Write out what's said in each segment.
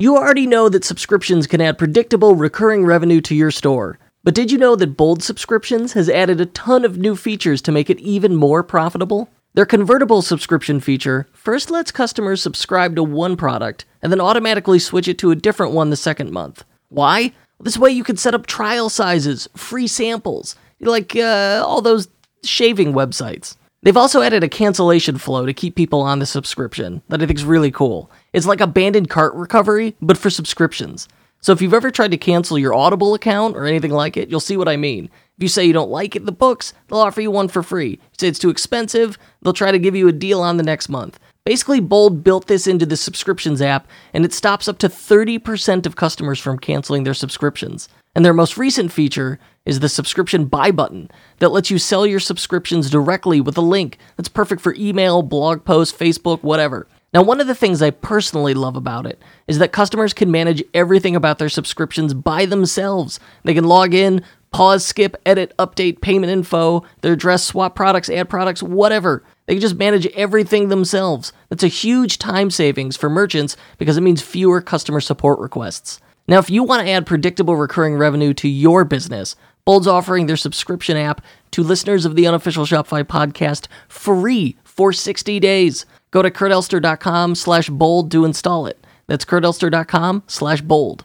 You already know that subscriptions can add predictable, recurring revenue to your store. But did you know that Bold Subscriptions has added a ton of new features to make it even more profitable? Their convertible subscription feature first lets customers subscribe to one product and then automatically switch it to a different one the second month. Why? This way you can set up trial sizes, free samples, like uh, all those shaving websites. They've also added a cancellation flow to keep people on the subscription that I think is really cool. It's like abandoned cart recovery, but for subscriptions. So if you've ever tried to cancel your Audible account or anything like it, you'll see what I mean. If you say you don't like it, the books, they'll offer you one for free. You say it's too expensive, they'll try to give you a deal on the next month. Basically, Bold built this into the subscriptions app, and it stops up to 30% of customers from canceling their subscriptions. And their most recent feature is the subscription buy button that lets you sell your subscriptions directly with a link that's perfect for email, blog posts, Facebook, whatever. Now, one of the things I personally love about it is that customers can manage everything about their subscriptions by themselves. They can log in, pause, skip, edit, update payment info, their address, swap products, add products, whatever. They can just manage everything themselves. That's a huge time savings for merchants because it means fewer customer support requests. Now, if you want to add predictable recurring revenue to your business, Bold's offering their subscription app to listeners of the unofficial Shopify podcast free for 60 days. Go to kurtelster.com slash bold to install it. That's kurtelster.com slash bold.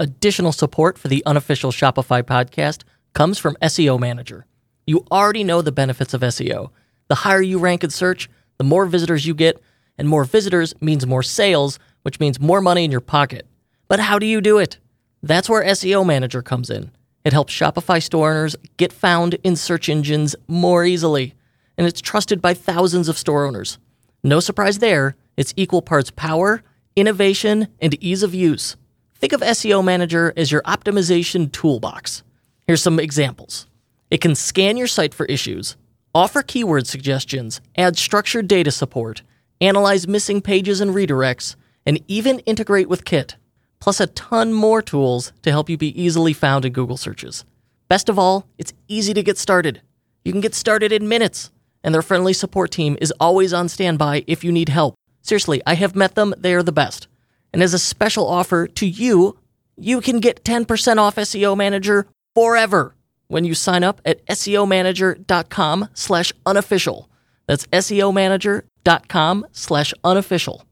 Additional support for the unofficial Shopify podcast comes from SEO Manager. You already know the benefits of SEO. The higher you rank in search, the more visitors you get, and more visitors means more sales, which means more money in your pocket. But how do you do it? That's where SEO Manager comes in. It helps Shopify store owners get found in search engines more easily, and it's trusted by thousands of store owners. No surprise there, it's equal parts power, innovation, and ease of use. Think of SEO Manager as your optimization toolbox. Here's some examples it can scan your site for issues, offer keyword suggestions, add structured data support, analyze missing pages and redirects, and even integrate with Kit, plus a ton more tools to help you be easily found in Google searches. Best of all, it's easy to get started. You can get started in minutes, and their friendly support team is always on standby if you need help. Seriously, I have met them, they are the best. And as a special offer to you, you can get 10% off SEO Manager forever when you sign up at SEOmanager.com slash unofficial. That's SEOmanager.com slash unofficial.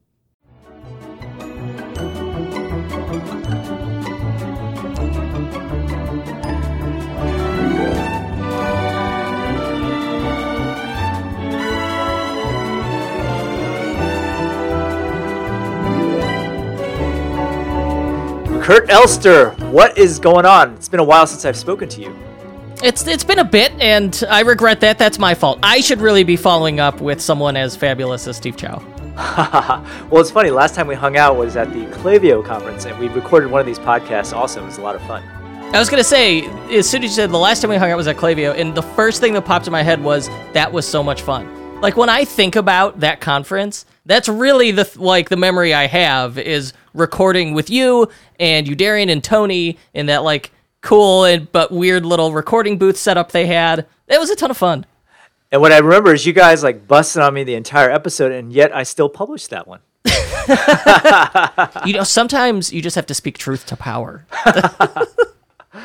Kurt Elster, what is going on? It's been a while since I've spoken to you. It's it's been a bit, and I regret that. That's my fault. I should really be following up with someone as fabulous as Steve Chou. well, it's funny. Last time we hung out was at the Klaviyo conference, and we recorded one of these podcasts. Also, it was a lot of fun. I was gonna say, as soon as you said the last time we hung out was at Klaviyo, and the first thing that popped in my head was that was so much fun. Like when I think about that conference, that's really the like the memory I have is recording with you and you, Darian and Tony, in that like cool and but weird little recording booth setup they had. It was a ton of fun. And what I remember is you guys like busted on me the entire episode, and yet I still published that one. you know, sometimes you just have to speak truth to power. All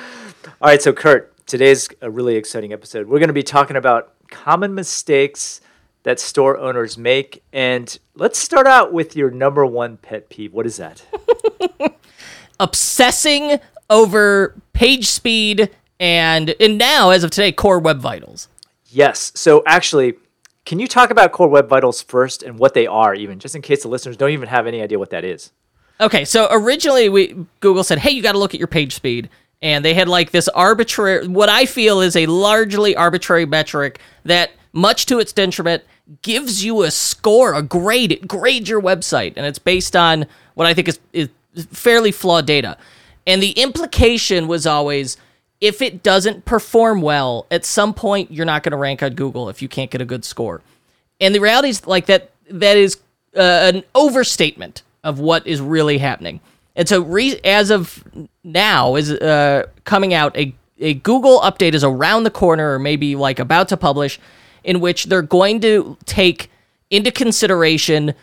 right, so Kurt, today's a really exciting episode. We're going to be talking about common mistakes that store owners make. And let's start out with your number one pet peeve. What is that? Obsessing over page speed and and now as of today core web vitals. Yes. So actually, can you talk about core web vitals first and what they are even just in case the listeners don't even have any idea what that is? Okay, so originally we Google said, "Hey, you got to look at your page speed." And they had like this arbitrary what I feel is a largely arbitrary metric that much to its detriment gives you a score, a grade. It grades your website, and it's based on what I think is, is fairly flawed data. And the implication was always if it doesn't perform well, at some point you're not going to rank on Google if you can't get a good score. And the reality is like that that is uh, an overstatement of what is really happening. And so re- as of now is uh, coming out a a Google update is around the corner or maybe like about to publish in which they're going to take into consideration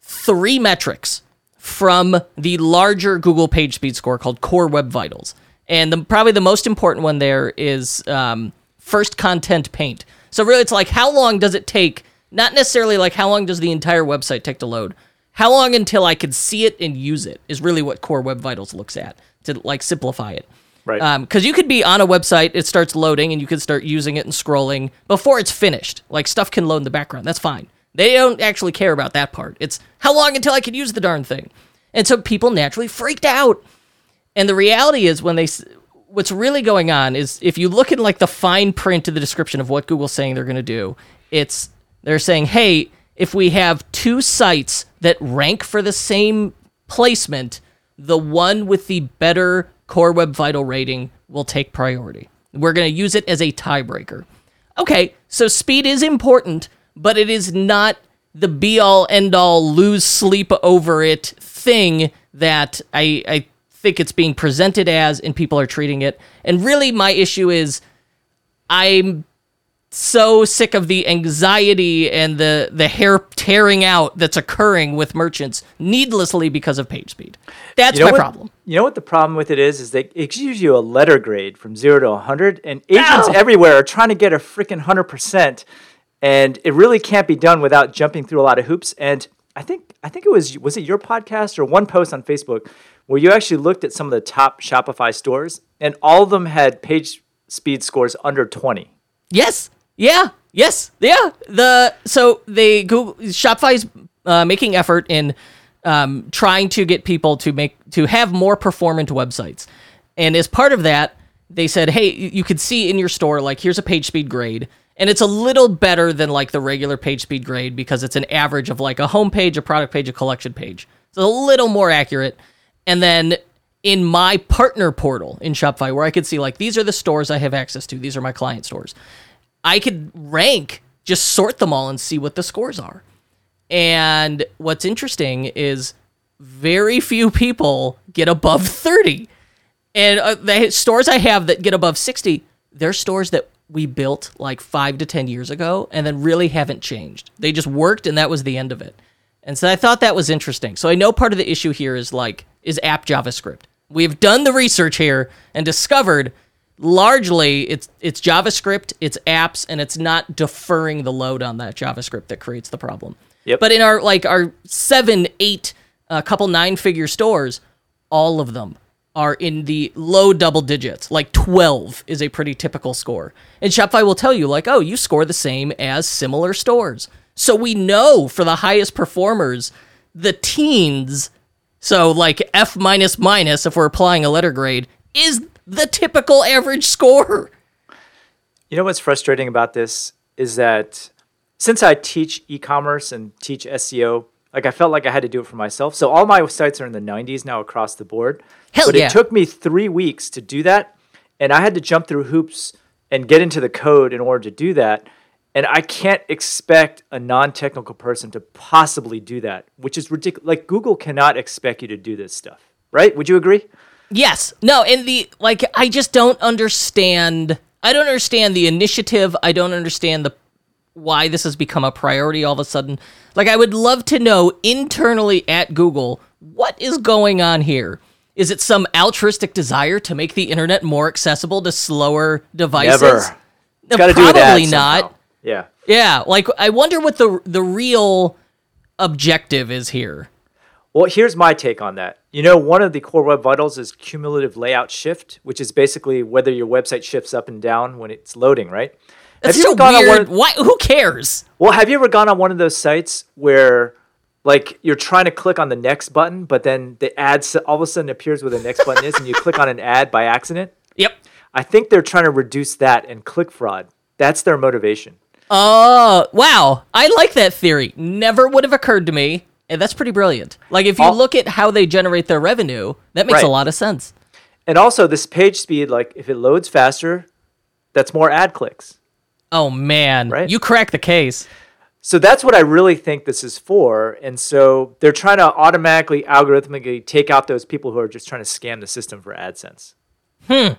three metrics from the larger Google Page Speed score called Core Web Vitals. And the, probably the most important one there is um, first content paint. So really, it's like how long does it take? Not necessarily like how long does the entire website take to load. How long until I can see it and use it is really what Core Web Vitals looks at to like simplify it. Right. Um, because you could be on a website, it starts loading, and you could start using it and scrolling before it's finished. Like stuff can load in the background. That's fine. They don't actually care about that part. It's how long until I can use the darn thing. And so people naturally freaked out. And the reality is, when they, what's really going on is if you look at like the fine print of the description of what Google's saying they're going to do, it's they're saying, hey, if we have two sites that rank for the same placement, the one with the better Core Web Vital rating will take priority. We're going to use it as a tiebreaker. Okay, so speed is important, but it is not the be all end all lose sleep over it thing that I, I think it's being presented as and people are treating it. And really, my issue is I'm so sick of the anxiety and the the hair tearing out that's occurring with merchants needlessly because of page speed. That's You know my what- problem. You know what the problem with it is? Is that it gives you a letter grade from zero to 100, and agents Ow. everywhere are trying to get a freaking 100%, and it really can't be done without jumping through a lot of hoops. And I think I think it was was it your podcast or one post on Facebook where you actually looked at some of the top Shopify stores, and all of them had page speed scores under 20. Yes. Yeah. Yes. Yeah. The so they Google Shopify's uh, making effort in um, trying to get people to make to have more performant websites, and as part of that, they said, hey, you could see in your store like here's a page speed grade. And it's a little better than like the regular page speed grade because it's an average of like a home page, a product page, a collection page. It's a little more accurate. And then in my partner portal in Shopify, where I could see like these are the stores I have access to, these are my client stores. I could rank, just sort them all and see what the scores are. And what's interesting is very few people get above 30. And uh, the stores I have that get above 60, they're stores that we built like five to 10 years ago and then really haven't changed. They just worked and that was the end of it. And so I thought that was interesting. So I know part of the issue here is like, is app JavaScript. We've done the research here and discovered largely it's it's JavaScript, it's apps, and it's not deferring the load on that JavaScript that creates the problem. Yep. But in our like our seven, eight, a couple nine figure stores, all of them are in the low double digits. Like 12 is a pretty typical score. And Shopify will tell you, like, oh, you score the same as similar stores. So we know for the highest performers, the teens, so like F minus minus, if we're applying a letter grade, is the typical average score. You know what's frustrating about this is that since I teach e-commerce and teach SEO, like I felt like I had to do it for myself. So all my sites are in the 90s now across the board. Hell but yeah. it took me 3 weeks to do that, and I had to jump through hoops and get into the code in order to do that. And I can't expect a non-technical person to possibly do that, which is ridiculous. Like Google cannot expect you to do this stuff, right? Would you agree? Yes. No, and the like I just don't understand I don't understand the initiative. I don't understand the why this has become a priority all of a sudden. Like I would love to know internally at Google what is going on here. Is it some altruistic desire to make the internet more accessible to slower devices? Never. No, got to do that probably somehow. not. Yeah. Yeah, like I wonder what the the real objective is here. Well, here's my take on that. You know, one of the core web vitals is cumulative layout shift, which is basically whether your website shifts up and down when it's loading, right? That's have you so ever gone on weird. one? Why? Who cares? Well, have you ever gone on one of those sites where, like, you're trying to click on the next button, but then the ad all of a sudden appears where the next button is, and you click on an ad by accident? Yep. I think they're trying to reduce that and click fraud. That's their motivation. Oh, wow. I like that theory. Never would have occurred to me. And that's pretty brilliant. Like, if you All- look at how they generate their revenue, that makes a lot of sense. And also, this page speed, like, if it loads faster, that's more ad clicks. Oh, man. Right. You crack the case. So that's what I really think this is for. And so they're trying to automatically, algorithmically take out those people who are just trying to scam the system for AdSense. Hmm.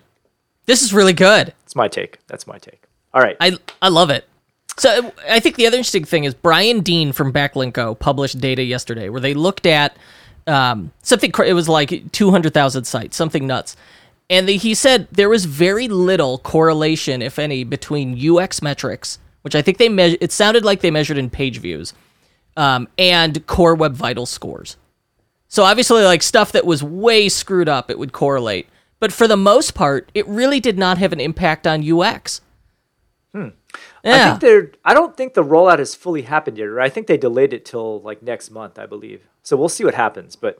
This is really good. That's my take. That's my take. All right. I, I love it. So I think the other interesting thing is Brian Dean from Backlinko published data yesterday where they looked at um, something. It was like two hundred thousand sites, something nuts, and the, he said there was very little correlation, if any, between UX metrics, which I think they measured. It sounded like they measured in page views, um, and Core Web Vital scores. So obviously, like stuff that was way screwed up, it would correlate. But for the most part, it really did not have an impact on UX. Hmm. I Yeah. think they're. I don't think the rollout has fully happened yet. I think they delayed it till like next month, I believe. So we'll see what happens. But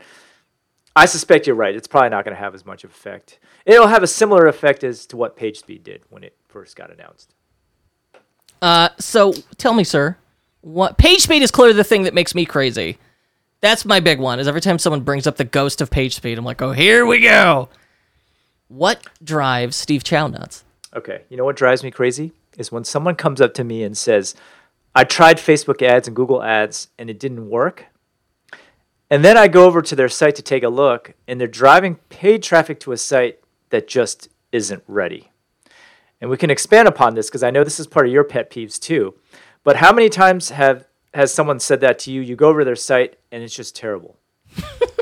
I suspect you're right. It's probably not going to have as much effect. It'll have a similar effect as to what PageSpeed did when it first got announced. Uh, so tell me, sir, what page speed is clearly the thing that makes me crazy. That's my big one. Is every time someone brings up the ghost of page speed, I'm like, oh, here we go. What drives Steve Chou nuts? Okay, you know what drives me crazy is when someone comes up to me and says, "I tried Facebook ads and Google ads and it didn't work." And then I go over to their site to take a look, and they're driving paid traffic to a site that just isn't ready. And we can expand upon this because I know this is part of your pet peeves too. But how many times have has someone said that to you? You go over to their site and it's just terrible.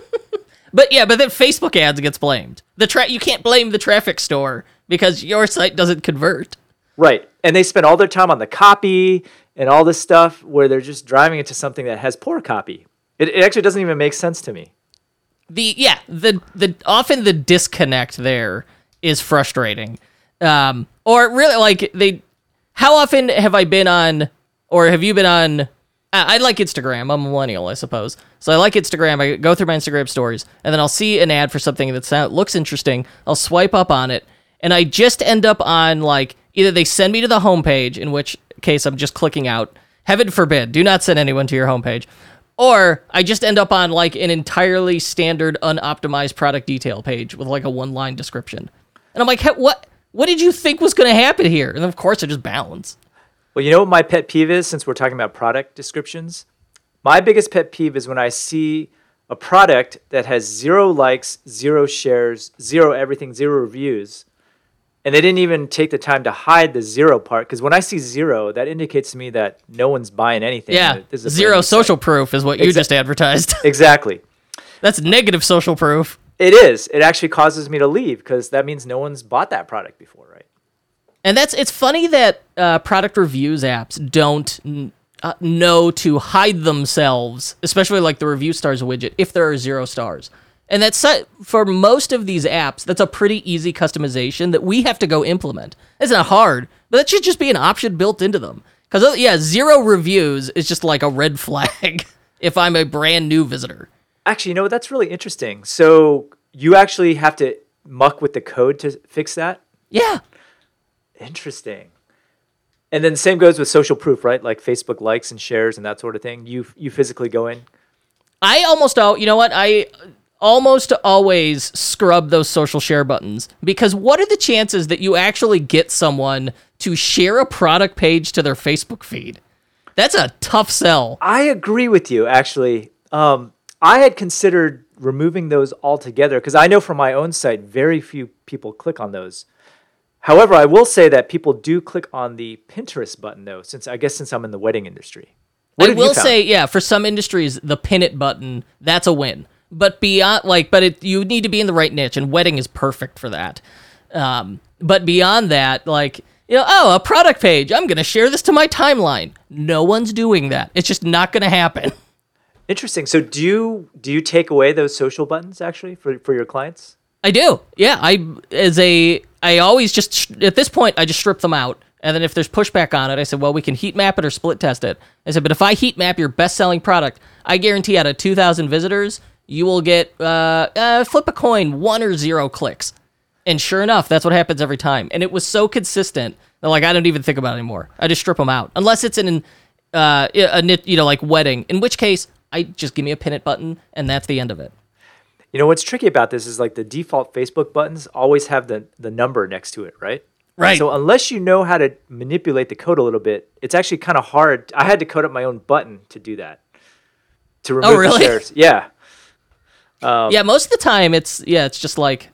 But yeah, but then Facebook ads gets blamed. The tra- you can't blame the traffic store because your site doesn't convert. Right. And they spend all their time on the copy and all this stuff where they're just driving it to something that has poor copy. It, it actually doesn't even make sense to me. the yeah the the often the disconnect there is frustrating. Um or really like they how often have i been on or have you been on I, I like instagram. I'm a millennial i suppose. So i like instagram. I go through my instagram stories and then i'll see an ad for something that sound, looks interesting. I'll swipe up on it and i just end up on like either they send me to the homepage in which case i'm just clicking out heaven forbid do not send anyone to your homepage or I just end up on like an entirely standard unoptimized product detail page with like a one line description. And I'm like, "Hey, what what did you think was going to happen here? And of course, I just bounce. Well, you know what my pet peeve is since we're talking about product descriptions? My biggest pet peeve is when I see a product that has zero likes, zero shares, zero everything, zero reviews, and they didn't even take the time to hide the zero part. Because when I see zero, that indicates to me that no one's buying anything. Yeah, This is zero new site. social proof is what you Exa- just advertised. Exactly. That's negative social proof. It is. It actually causes me to leave because that means no one's bought that product before, right? And that's it's funny that uh, product reviews apps don't n- uh, know to hide themselves, especially like the review stars widget, if there are zero stars. And that's for most of these apps, that's a pretty easy customization that we have to go implement. It's not hard, but that should just be an option built into them. Because yeah, zero reviews is just like a red flag if I'm a brand new visitor. Actually, you know, that's really interesting. So you actually have to muck with the code to fix that? Yeah, Interesting. And then same goes with social proof, right? Like Facebook likes and shares and that sort of thing. You you physically go in. I almost al- you know what I almost always scrub those social share buttons because what are the chances that you actually get someone to share a product page to their Facebook feed? That's a tough sell. I agree with you. Actually, um, I had considered removing those altogether because I know from my own site, very few people click on those. However, I will say that people do click on the Pinterest button though, since I guess since I'm in the wedding industry. What I will say, yeah, for some industries, the pin it button that's a win. But beyond, like, but it you need to be in the right niche, and wedding is perfect for that. Um, but beyond that, like, you know, oh, a product page, I'm gonna share this to my timeline. No one's doing that. It's just not gonna happen. Interesting. So do you do you take away those social buttons actually for for your clients? I do. Yeah, I as a I always just at this point I just strip them out. And then if there's pushback on it, I said, well, we can heat map it or split test it. I said, but if I heat map your best selling product, I guarantee out of 2,000 visitors, you will get uh, uh, flip a coin, one or zero clicks. And sure enough, that's what happens every time. And it was so consistent that like I don't even think about it anymore. I just strip them out, unless it's in uh, a nit- you know like wedding, in which case I just give me a pin it button and that's the end of it. You know what's tricky about this is like the default Facebook buttons always have the the number next to it, right? Right. So unless you know how to manipulate the code a little bit, it's actually kind of hard. I had to code up my own button to do that. To remove Oh, really? the shares. Yeah. Um, yeah, most of the time it's yeah, it's just like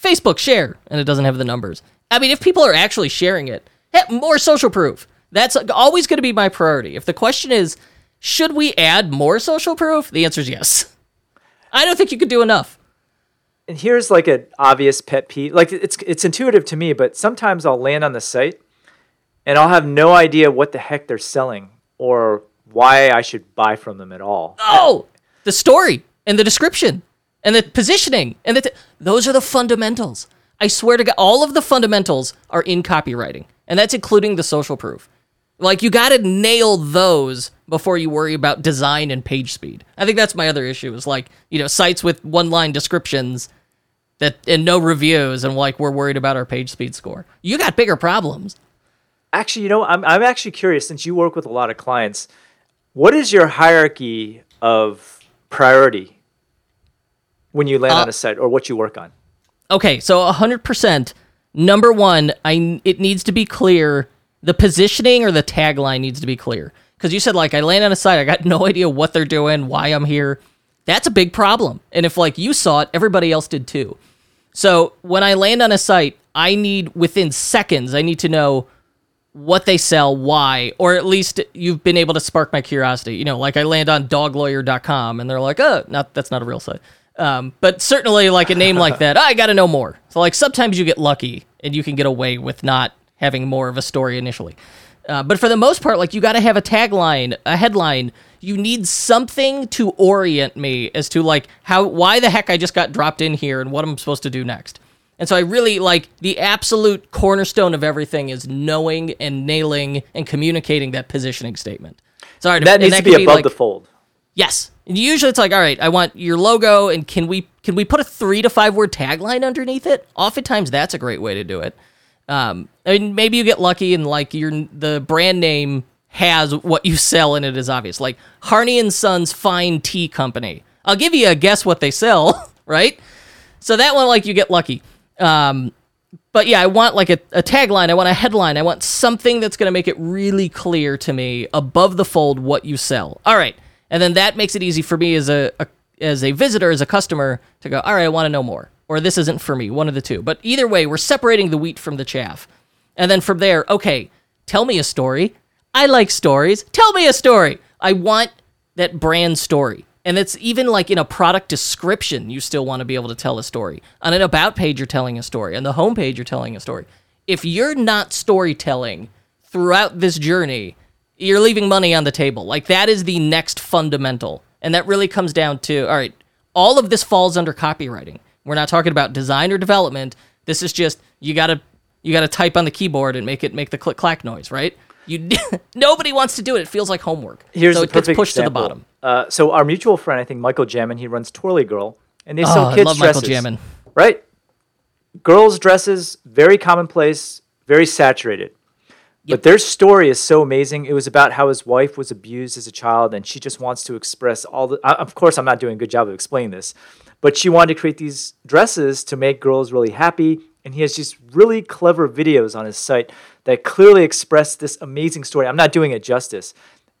Facebook share and it doesn't have the numbers. I mean, if people are actually sharing it, more social proof. That's always going to be my priority. If the question is, should we add more social proof? The answer is yes. I don't think you could do enough. And here's like an obvious pet peeve. Like it's it's intuitive to me, but sometimes I'll land on the site and I'll have no idea what the heck they're selling or why I should buy from them at all. Oh, the story and the description and the positioning and the t- those are the fundamentals. I swear to God, all of the fundamentals are in copywriting, and that's including the social proof. Like you got to nail those before you worry about design and page speed. I think that's my other issue is like, you know, sites with one-line descriptions that and no reviews and like we're worried about our page speed score. You got bigger problems. Actually, you know, I'm I'm actually curious since you work with a lot of clients, what is your hierarchy of priority when you land Uh, on a site or what you work on? Okay, so 100%. Number 1, I it needs to be clear the positioning or the tagline needs to be clear. Cuz you said like I land on a site, I got no idea what they're doing, why I'm here. That's a big problem. And if like you saw it, everybody else did too. So, when I land on a site, I need within seconds, I need to know what they sell, why, or at least you've been able to spark my curiosity. You know, like I land on doglawyer.com and they're like, oh, not that's not a real site. Um, but certainly like a name like that, I got to know more. So like sometimes you get lucky and you can get away with not having more of a story initially. Uh, but for the most part, like you got to have a tagline, a headline. You need something to orient me as to like how, why the heck I just got dropped in here and what I'm supposed to do next. And so I really like the absolute cornerstone of everything is knowing and nailing and communicating that positioning statement. Sorry, That needs to could be above like- the fold. Yes. And usually it's like, all right, I want your logo, and can we can we put a three to five word tagline underneath it? Oftentimes that's a great way to do it. Um, I mean, maybe you get lucky and like your the brand name has what you sell and it is obvious, like Harney and Sons Fine Tea Company. I'll give you a guess what they sell, right? So that one, like, you get lucky. Um, but yeah, I want like a, a tagline. I want a headline. I want something that's going to make it really clear to me above the fold what you sell. All right, and then that makes it easy for me as a, a as a visitor, as a customer, to go. All right, I want to know more, or this isn't for me. One of the two. But either way, we're separating the wheat from the chaff, and then from there, okay, tell me a story. I like stories. Tell me a story. I want that brand story. And it's even like in a product description, you still want to be able to tell a story. On an about page, you're telling a story. On the home page, you're telling a story. If you're not storytelling throughout this journey, you're leaving money on the table. Like that is the next fundamental. And that really comes down to all right, all of this falls under copywriting. We're not talking about design or development. This is just you got to you got to type on the keyboard and make it make the click clack noise, right? You nobody wants to do it. It feels like homework. Here's so it gets pushed example. to the bottom. Uh, so our mutual friend, I think Michael Jamin, he runs Twirly Girl, and they Oh, sell I kids love Michael dresses. Jamin. Right? Girls' dresses, very commonplace, very saturated. But their story is so amazing. It was about how his wife was abused as a child, and she just wants to express all the. I- Of course, I'm not doing a good job of explaining this, but she wanted to create these dresses to make girls really happy. And he has just really clever videos on his site that clearly express this amazing story. I'm not doing it justice.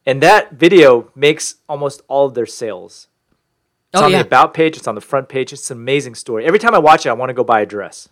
And that video makes almost all of their sales. It's Oh, on yeah. the about page, it's on the front page. It's an amazing story. Every time I watch it, I want to go buy a dress.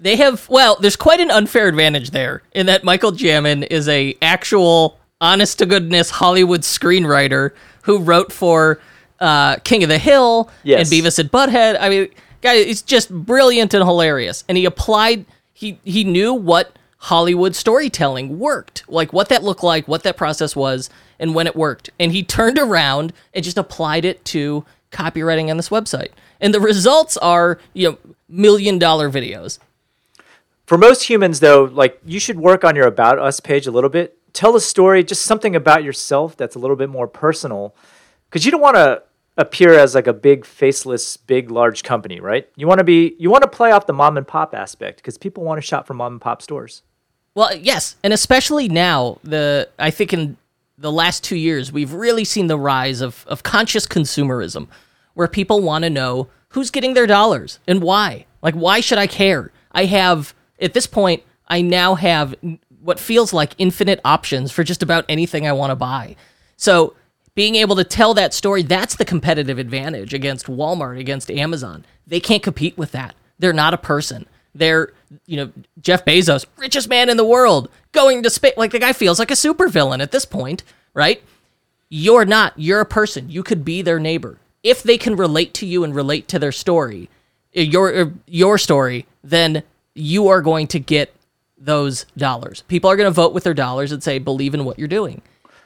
They have well, there's quite an unfair advantage there in that Michael Jamin is a actual honest to goodness Hollywood screenwriter who wrote for uh, King of the Hill Yes. and Beavis and Butthead. I mean, guy, he's just brilliant and hilarious. And he applied he he knew what Hollywood storytelling worked, like what that looked like, what that process was, and when it worked. And he turned around and just applied it to copywriting on this website. And the results are, you know, million dollar videos. For most humans, though, like you should work on your About Us page a little bit. Tell a story, just something about yourself that's a little bit more personal. Because you don't want to appear as like a big, faceless, big, large company, right? You want to be, you want to play off the mom and pop aspect because people want to shop from mom and pop stores. Well, yes, and especially now, the I think in the last two years, we've really seen the rise of of conscious consumerism, where people want to know who's getting their dollars and why. Like, why should I care? I have at this point, I now have what feels like infinite options for just about anything I want to buy. So being able to tell that story, that's the competitive advantage against Walmart, against Amazon. They can't compete with that. They're not a person. They're you know Jeff Bezos, richest man in the world, going to space. Like the guy feels like a supervillain at this point, right? You're not. You're a person. You could be their neighbor if they can relate to you and relate to their story, uh, your uh, your story. Then you are going to get those dollars. People are going to vote with their dollars and say believe in what you're doing.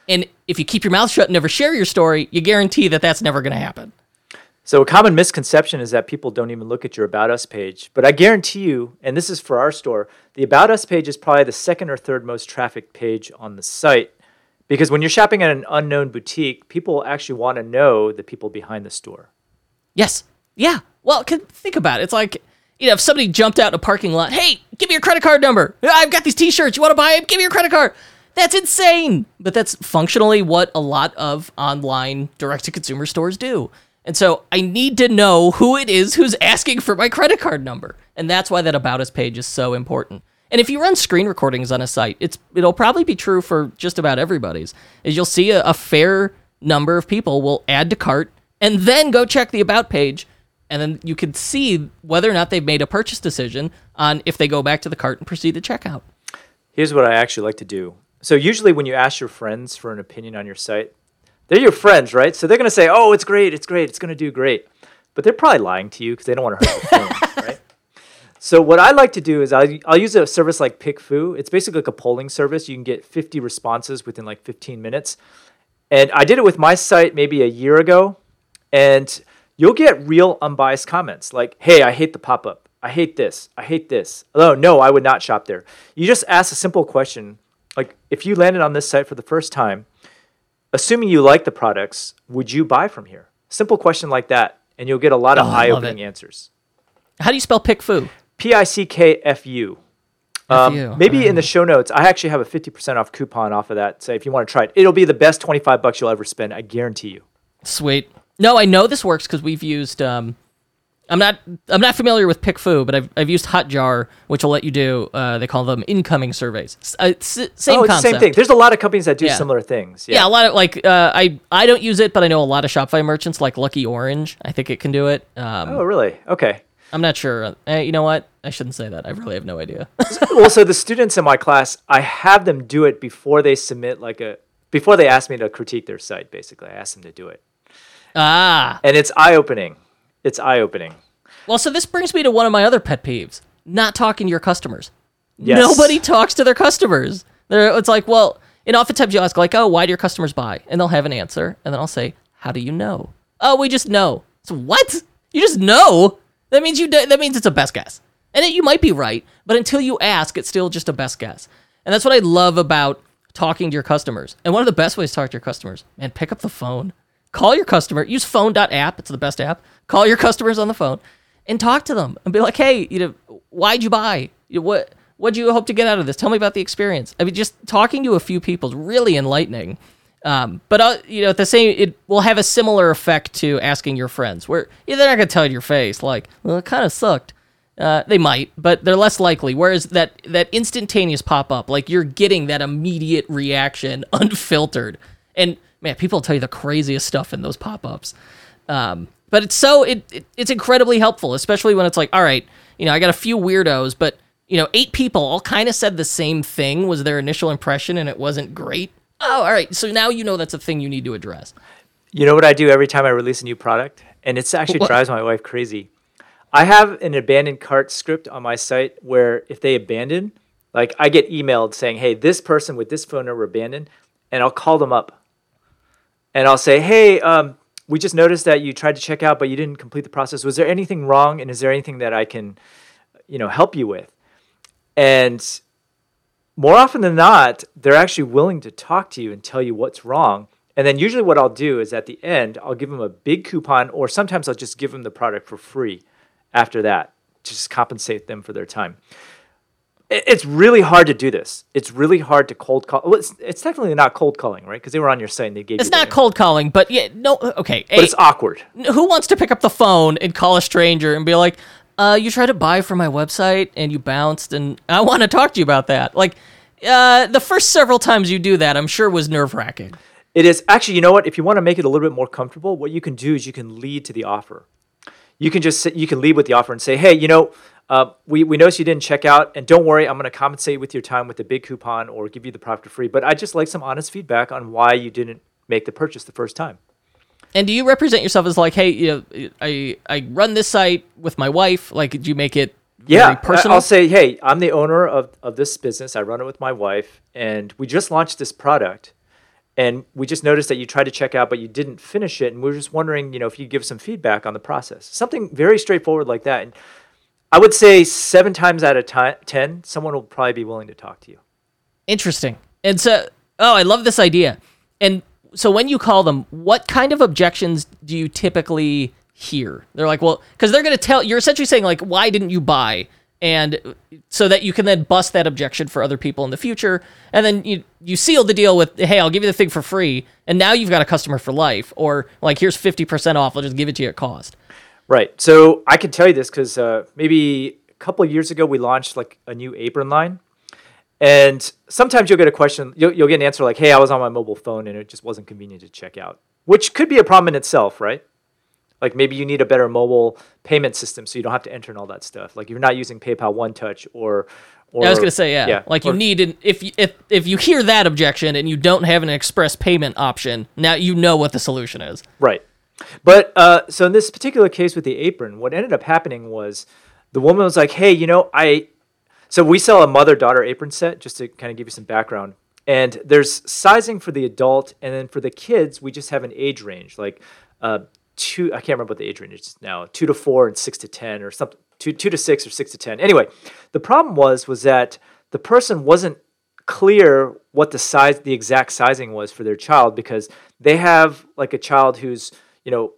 And if you keep your mouth shut and never share your story, you guarantee that that's never going to happen. So a common misconception is that people don't even look at your About Us page. But I guarantee you, and this is for our store, the About Us page is probably the second or third most trafficked page on the site. Because when you're shopping at an unknown boutique, people actually want to know the people behind the store. Yes. Yeah. Well, think about it. It's like, you know, if somebody jumped out in a parking lot, hey, give me your credit card number. I've got these t shirts. You want to buy them? Give me your credit card. That's insane. But that's functionally what a lot of online direct to consumer stores do. And so I need to know who it is who's asking for my credit card number. And that's why that About Us page is so important. And if you run screen recordings on a site, it's it'll probably be true for just about everybody's. Is you'll see a, a fair number of people will add to cart and then go check the about page and then you can see whether or not they've made a purchase decision on if they go back to the cart and proceed to checkout. Here's what I actually like to do. So usually when you ask your friends for an opinion on your site, they're your friends, right? So they're going to say, "Oh, it's great, it's great, it's going to do great," but they're probably lying to you because they don't want to hurt your feelings, right? So what I like to do is I'll, I'll use a service like PickFu. It's basically like a polling service. You can get 50 responses within like 15 minutes. And I did it with my site maybe a year ago, and you'll get real unbiased comments like, "Hey, I hate the pop-up. I hate this. I hate this." Oh no, I would not shop there. You just ask a simple question like, if you landed on this site for the first time assuming you like the products, would you buy from here? Simple question like that, and you'll get a lot of oh, eye-opening answers. How do you spell Pickfu? P I C K F U. Um, maybe in the show notes, I actually have a 50% off coupon off of that. So if you want to try it, it'll be the best 25 bucks you'll ever spend. I guarantee you. Sweet. No, I know this works because we've used um, I'm not I'm not familiar with PickFu, but I've I've used Hotjar, which will let you do. Uh, they call them incoming surveys. Uh, s- same oh, concept. same thing. There's a lot of companies that do yeah. similar things. Yeah. yeah. a lot of like uh, I I don't use it, but I know a lot of Shopify merchants like Lucky Orange. I think it can do it. Um, oh, really? Okay. I'm not sure. Uh, you know what? I shouldn't say that. I really have no idea. well, so the students in my class, I have them do it before they submit like a before they ask me to critique their site. Basically, I ask them to do it. Ah. And it's eye opening. It's eye opening. Well, so this brings me to one of my other pet peeves: not talking to your customers. Yes. Nobody talks to their customers. They're, it's like, well, and oftentimes you ask like, oh, why do your customers buy? And they'll have an answer, and then I'll say, how do you know? Oh, we just know. So what? You just know? That means you. That means it's a best guess, and it, you might be right, but until you ask, it's still just a best guess. And that's what I love about talking to your customers. And one of the best ways to talk to your customers, man, pick up the phone, call your customer, use phone.app. It's the best app. Call your customers on the phone and talk to them and be like, hey, you know, why'd you buy? What what do you hope to get out of this? Tell me about the experience. I mean, just talking to a few people is really enlightening. Um, but uh, you know, at the same, it will have a similar effect to asking your friends, where yeah, they're not gonna tell you your face, like, well, it kind of sucked. Uh, they might, but they're less likely. Whereas that that instantaneous pop up, like you're getting that immediate reaction, unfiltered, and man, people tell you the craziest stuff in those pop ups. Um, but it's so it, it it's incredibly helpful, especially when it's like, all right, you know, I got a few weirdos, but you know, eight people all kind of said the same thing was their initial impression, and it wasn't great. Oh, all right. So now you know that's a thing you need to address. You know what I do every time I release a new product, and it's actually what? drives my wife crazy. I have an abandoned cart script on my site where if they abandon, like I get emailed saying, "Hey, this person with this phone number abandoned," and I'll call them up, and I'll say, "Hey, um, we just noticed that you tried to check out, but you didn't complete the process. Was there anything wrong? And is there anything that I can, you know, help you with? And more often than not, they're actually willing to talk to you and tell you what's wrong. And then usually what I'll do is at the end, I'll give them a big coupon, or sometimes I'll just give them the product for free after that to just compensate them for their time it's really hard to do this. It's really hard to cold call. Well, it's, it's technically not cold calling, right? Because they were on your site and they gave. You. It's not cold calling, but yeah, no, okay. But hey, it's awkward. Who wants to pick up the phone and call a stranger and be like, uh, "You tried to buy from my website and you bounced, and I want to talk to you about that." Like, uh, the first several times you do that, I'm sure was nerve wracking. It is actually. You know what? If you want to make it a little bit more comfortable, what you can do is you can lead to the offer. You can just you can lead with the offer and say, "Hey, you know, Uh, we, we noticed you didn't check out, and don't worry, I'm going to compensate with your time with a big coupon or give you the product for free. But I just like some honest feedback on why you didn't make the purchase the first time. And do you represent yourself as like, hey, you know, I I run this site with my wife? Like, do you make it Yeah, very personal? I'll say, hey, I'm the owner of, of this business. I run it with my wife, and we just launched this product. And we just noticed that you tried to check out, but you didn't finish it. And we are just wondering, you know, if you give some feedback on the process. Something very straightforward like that. And I would say seven times out of ti- 10, someone will probably be willing to talk to you. Interesting. And so, oh, I love this idea. And so when you call them, what kind of objections do you typically hear? They're like, well, because they're going to tell, you're essentially saying, like, why didn't you buy? And so that you can then bust that objection for other people in the future. And then you, you seal the deal with, hey, I'll give you the thing for free. And now you've got a customer for life. Or, like, here's 50% off. I'll just give it to you at cost. Right. So I can tell you this because uh, maybe a couple of years ago we launched like a new apron line, and sometimes you'll get a question, you'll, you'll get an answer like, "Hey, I was on my mobile phone and it just wasn't convenient to check out," which could be a problem in itself, right? Like maybe you need a better mobile payment system so you don't have to enter in all that stuff. Like you're not using PayPal One Touch or. or I was gonna say, yeah, like you need an if you, if if you hear that objection and you don't have an express payment option, now you know what the solution is. Right. But uh, so in this particular case with the apron, what ended up happening was the woman was like, "Hey, you know, I." So we sell a mother-daughter apron set, just to kind of give you some background. And there's sizing for the adult, and then for the kids, we just have an age range, like uh, two. I can't remember what the age range is now. Two to four and six to ten, or something. Two two to six or six to ten. Anyway, the problem was was that the person wasn't clear what the size the exact sizing was for their child because they have like a child who's you know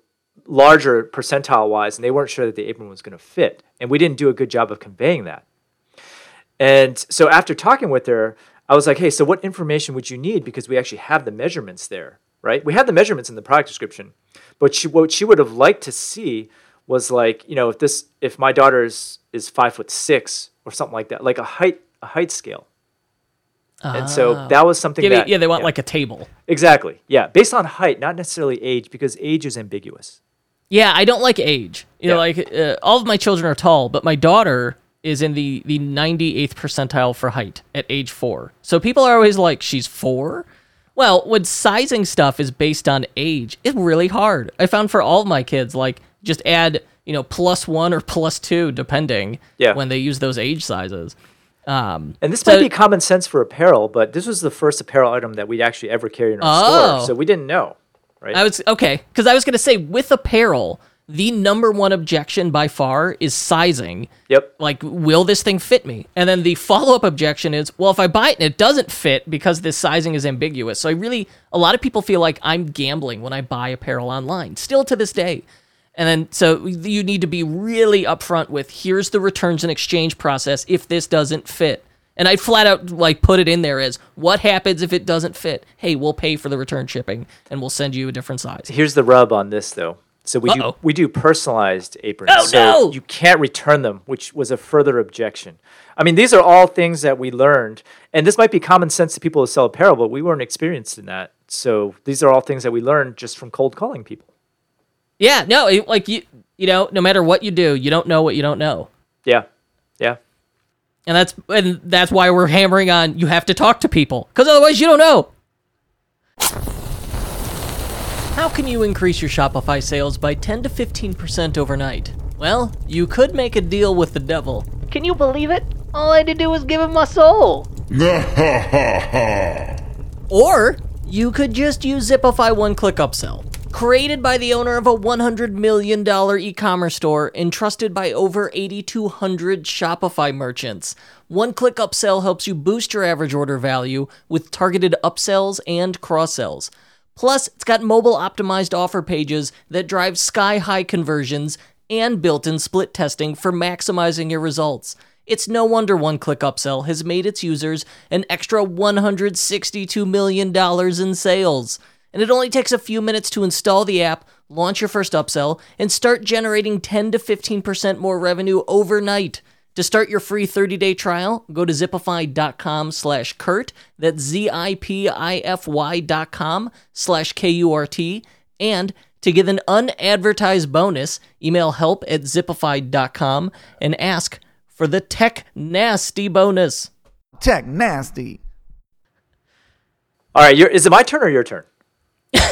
larger percentile wise and they weren't sure that the apron was going to fit and we didn't do a good job of conveying that. And so after talking with her i was like hey so what information would you need? Because we actually have the measurements there right? We have the measurements in the product description but she, what she would have liked to see was like you know if this if my daughter is is five foot six or something like that like a height a height scale and so that was something Yeah, they, that yeah, they want like a table. exactly yeah based on height not necessarily age because age is ambiguous Yeah, I don't like age. You know, like uh, all of my children are tall, but my daughter is in the the 98th percentile for height at age 4. So people are always like she's 4? Well, when sizing stuff is based on age, it's really hard. I found for all of my kids like just add, you know, plus 1 or plus 2 depending Yeah. when they use those age sizes. Um And this So- might be common sense for apparel, but this was the first apparel item that we'd actually ever carried in our Oh. store, so we didn't know, right? I was okay because I was going to say with apparel, the number one objection by far is sizing. yep. like will this thing fit me and then the follow-up objection is well if i buy it and it doesn't fit because this sizing is ambiguous so i really a lot of people feel like i'm gambling when i buy apparel online still to this day and then so you need to be really upfront with here's the returns and exchange process if this doesn't fit and i flat out like put it in there as what happens if it doesn't fit hey we'll pay for the return shipping and we'll send you a different size Here's the rub on this, though. So we do we do personalized aprons. Oh, so no! you can't return them, which was a further objection. I mean, these are all things that we learned, and this might be common sense to people who sell apparel, but we weren't experienced in that. So these are all things that we learned just from cold calling people. Yeah no it- like you you know no matter what you do you don't know what you don't know Yeah, yeah. And that's and that's why we're hammering on you have to talk to people because otherwise you don't know. How can you increase your Shopify sales by 10 to 15% overnight? Well, you could make a deal with the devil. Can you believe it? All I had to do was give him my soul. Or you could just use Zipify one click upsell. Created by the owner of a $100 million e commerce store and trusted by over 8,200 Shopify merchants. One click upsell helps you boost your average order value with targeted upsells and cross sells. Plus, it's got mobile optimized offer pages that drive sky high conversions and built in split testing for maximizing your results. It's no wonder One Click Upsell has made its users an extra $162 million in sales. And it only takes a few minutes to install the app, launch your first upsell, and start generating 10 to 15% more revenue overnight. To start your free 30-day trial, go to zipify.com slash Kurt. That's Z-I-P-I-F-Y dot com slash K-U-R-T. And to get an unadvertised bonus, email help at zipify.com and ask for the tech nasty bonus. Tech nasty. All right, your, is it my turn or your turn?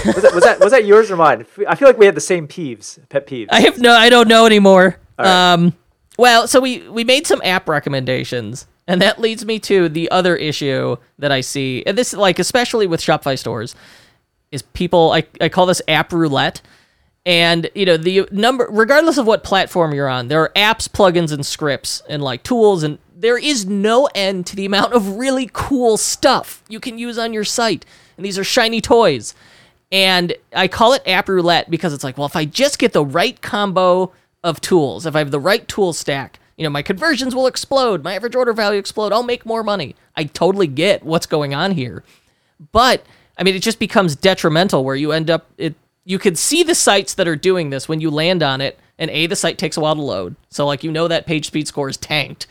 Was, that, was that was that yours or mine? I feel like we had the same peeves, pet peeves. I have no, I don't know anymore. Um, well, so we we made some app recommendations, and that leads me to the other issue that I see, and this like especially with Shopify stores, is people I I call this app roulette. And you know the number, regardless of what platform you're on, there are apps, plugins, and scripts, and like tools, and there is no end to the amount of really cool stuff you can use on your site. And these are shiny toys. And I call it app roulette because it's like, well, if I just get the right combo of tools, if I have the right tool stack, you know, my conversions will explode, my average order value explode, I'll make more money. I totally get what's going on here. But I mean, it just becomes detrimental where you end up it you could see the sites that are doing this when you land on it and a the site takes a while to load. So like you know that page speed score is tanked.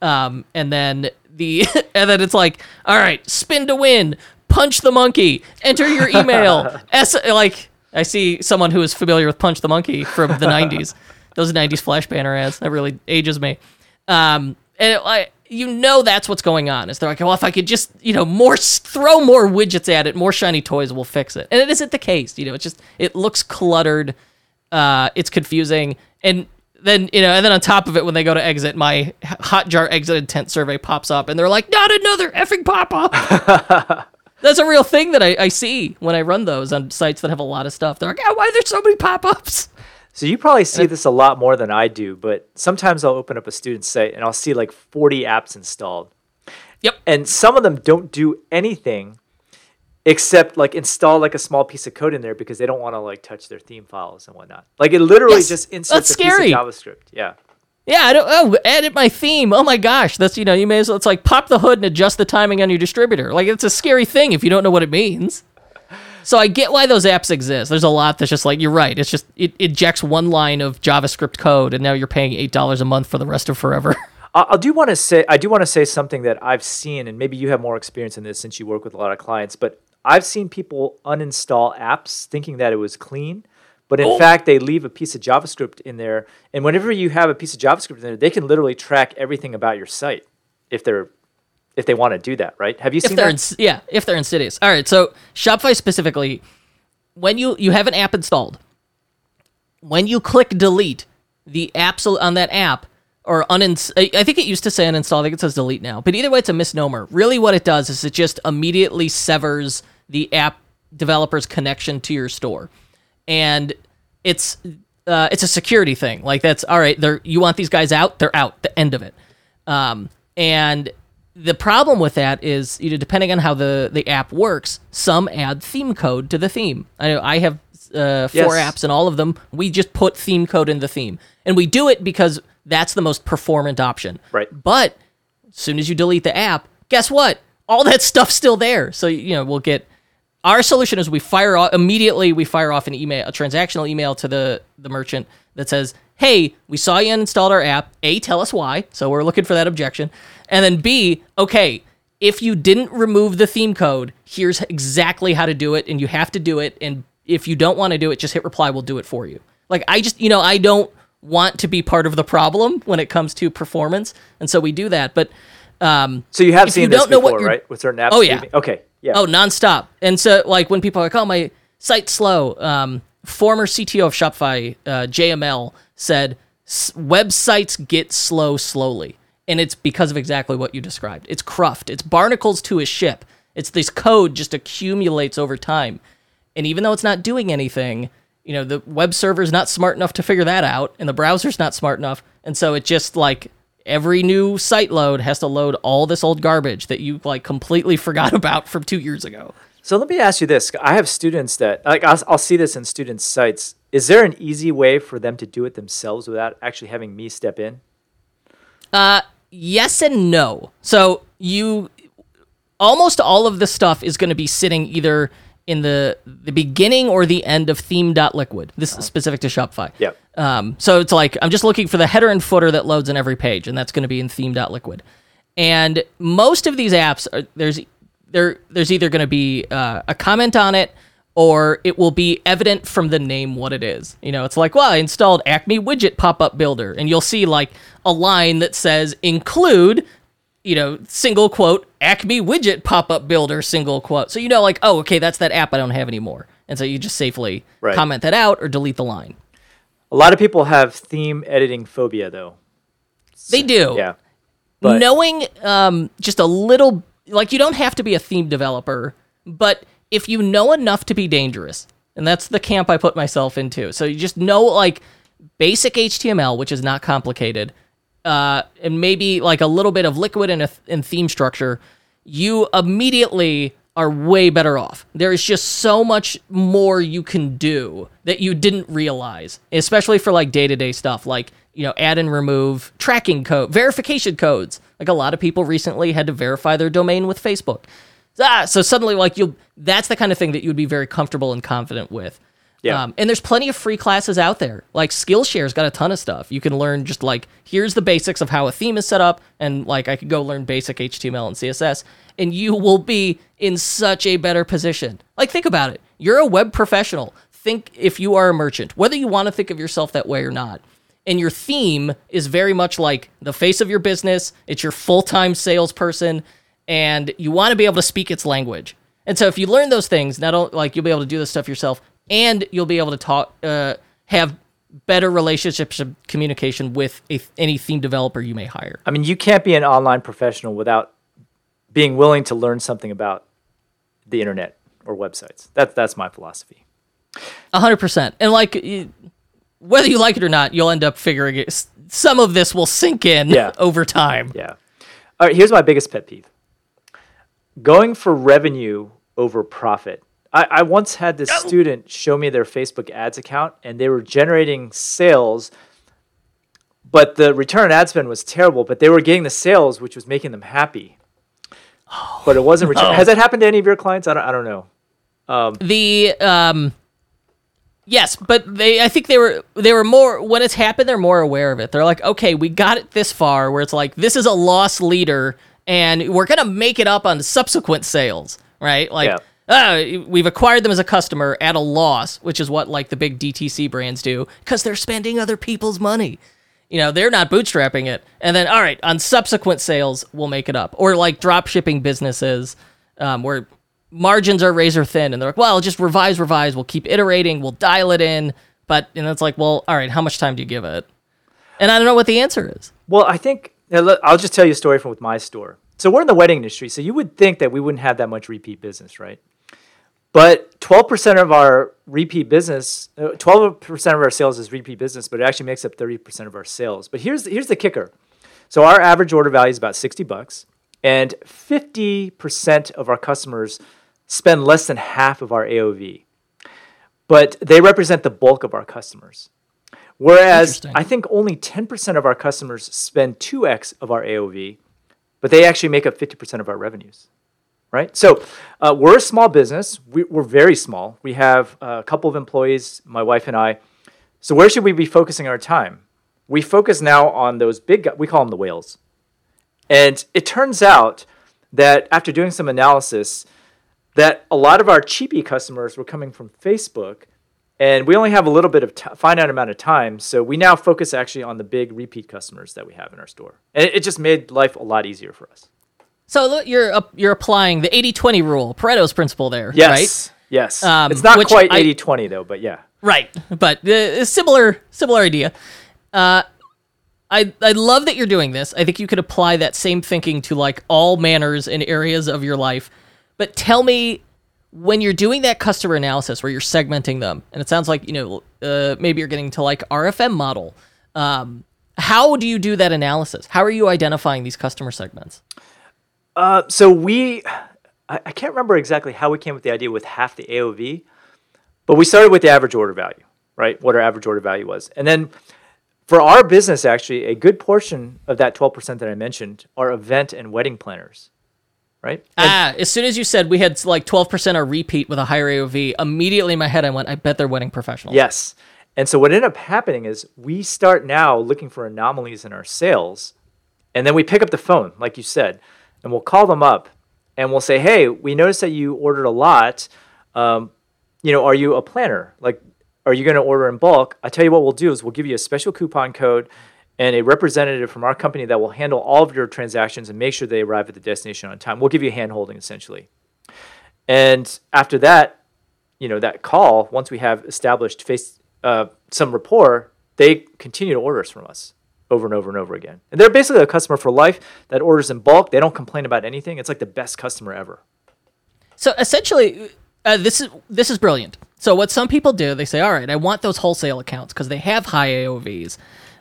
Um, and then the and then it's like, all right, spin to win, punch the monkey, enter your email. S like I see someone who is familiar with Punch the Monkey from the '90s. Those '90s Flash banner ads that really ages me. Um, and it, I, you know that's what's going on. Is they're like, well, if I could just you know more throw more widgets at it, more shiny toys will fix it. And it isn't the case. You know, it's just it looks cluttered. Uh, it's confusing, and then you know, and then on top of it, when they go to exit, my Hotjar exit intent survey pops up, and they're like, "Not another effing pop up." That's a real thing that I, I see when I run those on sites that have a lot of stuff. They're like, "Oh, why are there so many pop ups?" So you probably see this a lot more than I do, but sometimes I'll open up a student site and I'll see like 40 apps installed. Yep. And some of them don't do anything except like install like a small piece of code in there because they don't want to like touch their theme files and whatnot. Like it literally Yes, just inserts that's a scary. piece of JavaScript. Yeah. Yeah, I don't. Oh, edit my theme. Oh my gosh, that's you know, you may as well. It's like pop the hood and adjust the timing on your distributor. Like it's a scary thing if you don't know what it means. So I get why those apps exist. There's a lot that's just like you're right. It's just it ejects one line of JavaScript code, and now you're paying eight dollars a month for the rest of forever. I, do want to say I do want to say something that I've seen, and maybe you have more experience in this since you work with a lot of clients. But I've seen people uninstall apps thinking that it was clean, but in Oh. fact they leave a piece of JavaScript in there. And whenever you have a piece of JavaScript in there, they can literally track everything about your site if they're if they want to do that. Right? Have you if seen that? ins- yeah, if they're insidious. All right, so Shopify specifically, when you you have an app installed, when you click delete, the apps on that app or unins- I I think it used to say uninstall. I think it says delete now. But either way, it's a misnomer. Really, what it does is it just immediately severs the app developer's connection to your store, and it's uh, it's a security thing. Like that's all right. They're you want these guys out, they're out. The end of it. Um, and the problem with that is, you know, depending on how the the app works, some add theme code to the theme. I know I have uh, four Yes. apps, and all of them we just put theme code in the theme, and we do it because that's the most performant option. Right. But as soon as you delete the app, guess what? All that stuff's still there. So you know we'll get. Our solution is we fire off immediately. We fire off an email, a transactional email to the the merchant that says, "Hey, we saw you installed our app. A, tell us why. So we're looking for that objection, and then B, okay, if you didn't remove the theme code, here's exactly how to do it, and you have to do it. And if you don't want to do it, just hit reply. We'll do it for you. Like I just, you know, I don't want to be part of the problem when it comes to performance, and so we do that. But um, So you have seen you this don't know what before, right? With certain apps. Oh, yeah. Okay. Yeah. Oh, nonstop. And so, like, when people are like, oh, my site's slow, um, former CTO of Shopify, uh, JML, said "S- websites get slow slowly. And it's because of exactly what you described. It's cruft, it's barnacles to a ship. It's this code just accumulates over time. And even though it's not doing anything, you know, the web server's not smart enough to figure that out, and the browser's not smart enough. And so it just like every new site load has to load all this old garbage that you like completely forgot about from two years ago. So let me ask you this: I have students that like I'll, I'll see this in students' sites. Is there an easy way for them to do it themselves without actually having me step in? Uh, yes and no. So you almost all of the stuff is going to be sitting either in the the beginning or the end of theme.liquid. This is specific to Shopify. Yep. Um, so it's like I'm just looking for the header and footer that loads in every page, and that's going to be in theme.liquid. And most of these apps, are, there's there there's either going to be uh, a comment on it, or it will be evident from the name what it is. You know, it's like, well, I installed Acme Widget Pop Up Builder, and you'll see like a line that says include, you know, single quote, Acme Widget Pop Up Builder, single quote. So you know, like, oh, okay, that's that app I don't have anymore. And so you just safely Right. comment that out or delete the line. A lot of people have theme editing phobia, though. They do. Yeah. But- knowing um, just a little like you don't have to be a theme developer but if you know enough to be dangerous and that's the camp i put myself into so you just know like basic html which is not complicated uh, and maybe like a little bit of liquid and, theme structure you immediately are way better off. There is just so much more you can do that you didn't realize especially for like day-to-day stuff like you know add and remove tracking code verification codes. Like a lot of people recently had to verify their domain with facebook. Ah, so suddenly like you that's the kind of thing that you would be very comfortable and confident with Yeah. um, and there's plenty of free classes out there like skillshare's got a ton of stuff you can learn just like here's the basics of how a theme is set up and like i could go learn basic html and css and you will be in such a better position like think about it you're a web professional think if you are a merchant whether you want to think of yourself that way or not and your theme is very much like the face of your business. It's your full time salesperson, and you want to be able to speak its language. And so, if you learn those things, not only like you'll be able to do this stuff yourself, and you'll be able to talk, uh, have better relationships and communication with a, any theme developer you may hire. I mean, you can't be an online professional without being willing to learn something about the internet or websites. That's that's my philosophy. A hundred percent. And like, whether you like it or not, you'll end up figuring it. Some of this will sink in Yeah. over time. Yeah. All right, here's my biggest pet peeve. Going for revenue over profit. I, I once had this student show me their Facebook ads account and they were generating sales, but the return on ad spend was terrible, but they were getting the sales, which was making them happy. But it wasn't return. Has that happened to any of your clients? I don't, I don't know. the um yes but they i think they were they were more when it's happened they're more aware of it they're like okay we got it this far where it's like this is a loss leader and we're gonna make it up on subsequent sales right like Yeah. Uh, we've acquired them as a customer at a loss which is what like the big dtc brands do because they're spending other people's money. You know they're not bootstrapping it. And then all right on subsequent sales we'll make it up. Or like drop shipping businesses um, where margins are razor thin and they're like well just revise revise. We'll keep iterating. We'll dial it in. But and it's like well all right how much time do you give it? And i don't know what the answer is. Well, I think I'll just tell you a story from with my store. So we're in the wedding industry, so you would think that we wouldn't have that much repeat business, right? But 12% of our repeat business, uh, 12% of our sales is repeat business, but it actually makes up 30% of our sales. But here's here's the kicker. So our average order value is about 60 bucks, and 50% of our customers spend less than half of our AOV. But they represent the bulk of our customers. Whereas I think only 10% of our customers spend 2x of our AOV, but they actually make up 50% of our revenues. Right? So uh, we're a small business. We, we're very small. We have a couple of employees, my wife and I. So where should we be focusing our time? We focus now on those big, we call them the whales. And it turns out that after doing some analysis, that a lot of our cheapy customers were coming from Facebook, and we only have a little bit of t- finite amount of time. So we now focus actually on the big repeat customers that we have in our store, and it, it just made life a lot easier for us. So you're up you're applying the 80-20 rule pareto's principle there right Yes, yes. Um, it's not quite I- 80-20 though, but yeah. Right, but uh, similar similar idea. Uh, I I love that you're doing this. I think you could apply that same thinking to like all manners and areas of your life. But tell me when you're doing that customer analysis where you're segmenting them, and it sounds like you know uh, maybe you're getting to like RFM model. Um, how do you do that analysis? How are you identifying these customer segments? Uh, so we, I, I can't remember exactly how we came with the idea with half the AOV, but we started with the average order value, right? What our average order value was, and then for our business, actually, a good portion of that twelve percent that I mentioned are event and wedding planners, right? And- Ah, as soon as you said we had like 12% are repeat with a higher AOV, immediately in my head I went, I bet they're wedding professionals. Yes. And so what ended up happening is we start now looking for anomalies in our sales, and then we pick up the phone, like you said, and we'll call them up and we'll say, "Hey, we noticed that you ordered a lot. Um, you know, are you a planner? Like, are you going to order in bulk? I tell you what we'll do is we'll give you a special coupon code and a representative from our company that will handle all of your transactions and make sure they arrive at the destination on time. We'll give you hand holding essentially. And after that, you know, that call, once we have established face uh, some rapport, they continue to orders from us over and over and over again. And they're basically a customer for life that orders in bulk. They don't complain about anything. It's like the best customer ever. So essentially, uh, this is this is brilliant. So what some people do, they say, "All right, I want those wholesale accounts because they have high AOVs,"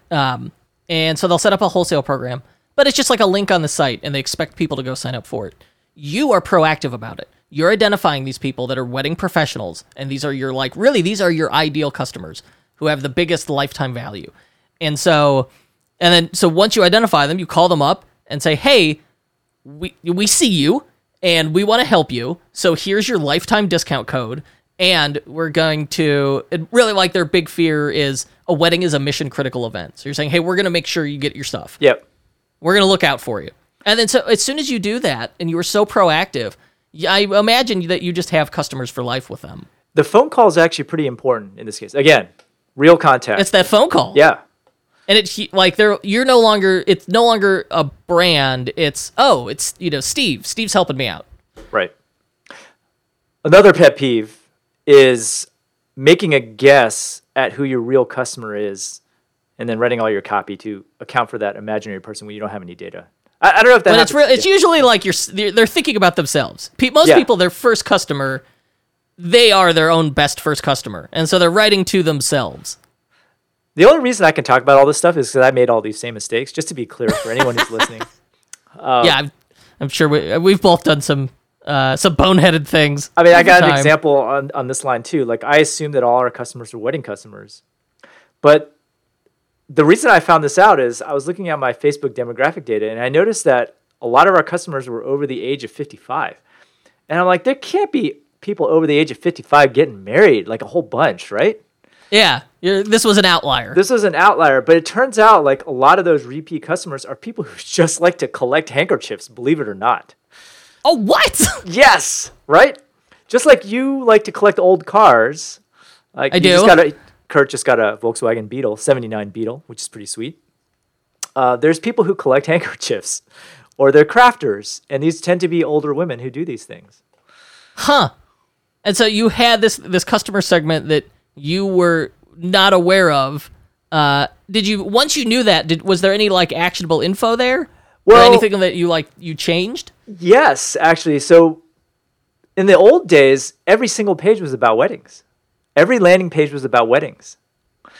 um, and so they'll set up a wholesale program. But it's just like a link on the site, and they expect people to go sign up for it. You are proactive about it. You're identifying these people that are wedding professionals, and these are your like really these are your ideal customers who have the biggest lifetime value. And so, and then so once you identify them, you call them up and say, "Hey, we we see you." and we want to help you. So here's your lifetime discount code. And we're going to really like their big fear is a wedding is a mission critical event. So you're saying, hey, we're going to make sure you get your stuff. Yep. We're going to look out for you. And then so as soon as you do that and you are so proactive, I imagine that you just have customers for life with them. The phone call is actually pretty important in this case. Again, real contact. It's that phone call. yeah. And it's like they're you're no longer it's no longer a brand. It's oh, it's you know, Steve. Steve's helping me out. Right. Another pet peeve is making a guess at who your real customer is and then writing all your copy to account for that imaginary person when you don't have any data. I, I don't know if that But it's real. It's usually like you're they're, they're thinking about themselves. Most Yeah. people, their first customer, they are their own best first customer, and so they're writing to themselves. The only reason I can talk about all this stuff is because I made all these same mistakes. Just to be clear for anyone who's listening. Um, yeah, I'm, I'm sure we, we've both done some uh, some boneheaded things. I mean, I got an example on, on this line too. Like, I assume that all our customers are wedding customers. But the reason I found this out is I was looking at my Facebook demographic data and I noticed that a lot of our customers were over the age of 55. And I'm like, there can't be people over the age of 55 getting married, like a whole bunch, right? Yeah, you're, this was an outlier. This was an outlier, but it turns out like a lot of those repeat customers are people who just like to collect handkerchiefs, believe it or not. oh, what? Yes, right? Just like you like to collect old cars. Like I you Just do. got a, Kurt just got a Volkswagen Beetle, 79 Beetle, which is pretty sweet. Uh, there's people who collect handkerchiefs or they're crafters, and these tend to be older women who do these things. huh? And so you had this this customer segment that you were not aware of. Uh, did you once you knew that? Did was there any like actionable info there? or anything that you like you changed? Yes, actually. So in the old days, every single page was about weddings. Every landing page was about weddings.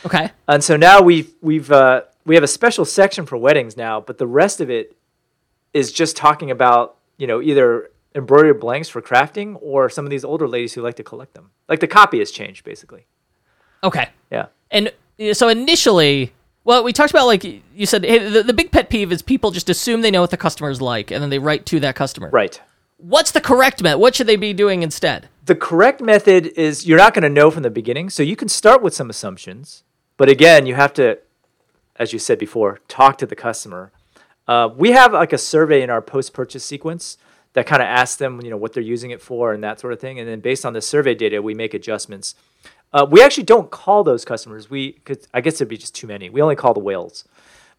Okay. And so now we've we've uh, we have a special section for weddings now, but the rest of it is just talking about you know either embroidered blanks for crafting or some of these older ladies who like to collect them. Like the copy has changed basically. Okay. Yeah. And uh, so initially, well, we talked about like you said, hey, the, the big pet peeve is people just assume they know what the customer's like, and then they write to that customer. Right. What's the correct method? What should they be doing instead? The correct method is you're not going to know from the beginning, so you can start with some assumptions, but again, you have to, as you said before, talk to the customer. Uh, we have like a survey in our post-purchase sequence that kind of asks them, you know, what they're using it for and that sort of thing, and then based on the survey data, we make adjustments. Uh, we actually don't call those customers. We, cause I guess it'd be just too many. We only call the whales.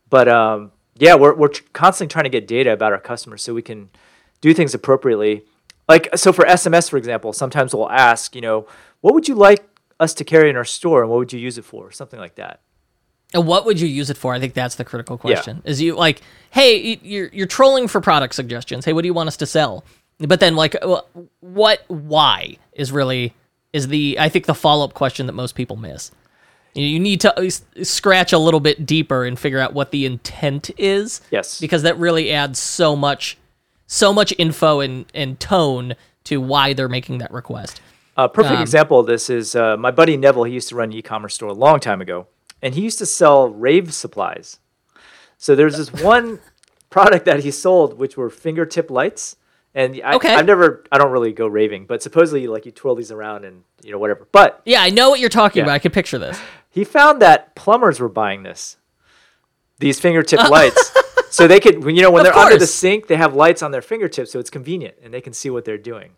But um, yeah, we're we're tr- constantly trying to get data about our customers so we can do things appropriately. Like so for SMS, for example, sometimes we'll ask, you know, what would you like us to carry in our store, and what would you use it for, something like that. And what would you use it for? I think that's the critical question. Is you like, hey, you're you're trolling for product suggestions. Hey, what do you want us to sell? But then like, uh, what? Why is really is the I think the follow up question that most people miss. You need to scratch a little bit deeper and figure out what the intent is. Yes. because that really adds so much, so much info and and tone to why they're making that request. A perfect Um, example of this is uh, my buddy Neville. He used to run an e-commerce store a long time ago, and he used to sell rave supplies. So there's this one product that he sold, which were fingertip lights. And I, Okay. I've never, I don't really go raving, but supposedly like you twirl these around and you know whatever. But Yeah, I know what you're talking Yeah. about. I can picture this. he found that plumbers were buying this, these fingertip oh. lights, so they could, when you know, when Of they're under the sink, they have lights on their fingertips, so it's convenient and they can see what they're doing.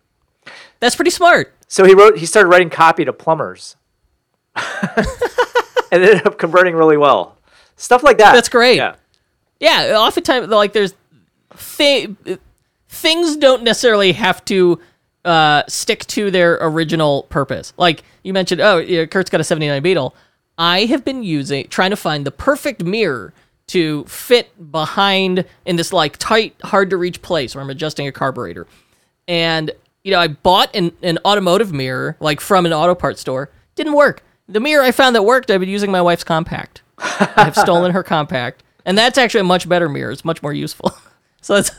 That's pretty smart. So he wrote. He started writing copy to plumbers, and ended up converting really well. Stuff like that. That's great. Yeah. Yeah, oftentimes like there's things don't necessarily have to uh, stick to their original purpose. Like you mentioned, oh, yeah, Kurt's got a 79 Beetle. I have been using trying to find the perfect mirror to fit behind in this like tight, hard to reach place where I'm adjusting a carburetor. And you know, I bought an, an automotive mirror like from an auto parts store. Didn't work. The mirror I found that worked, I've been using my wife's compact. I've stolen her compact, and that's actually a much better mirror. It's much more useful. so that's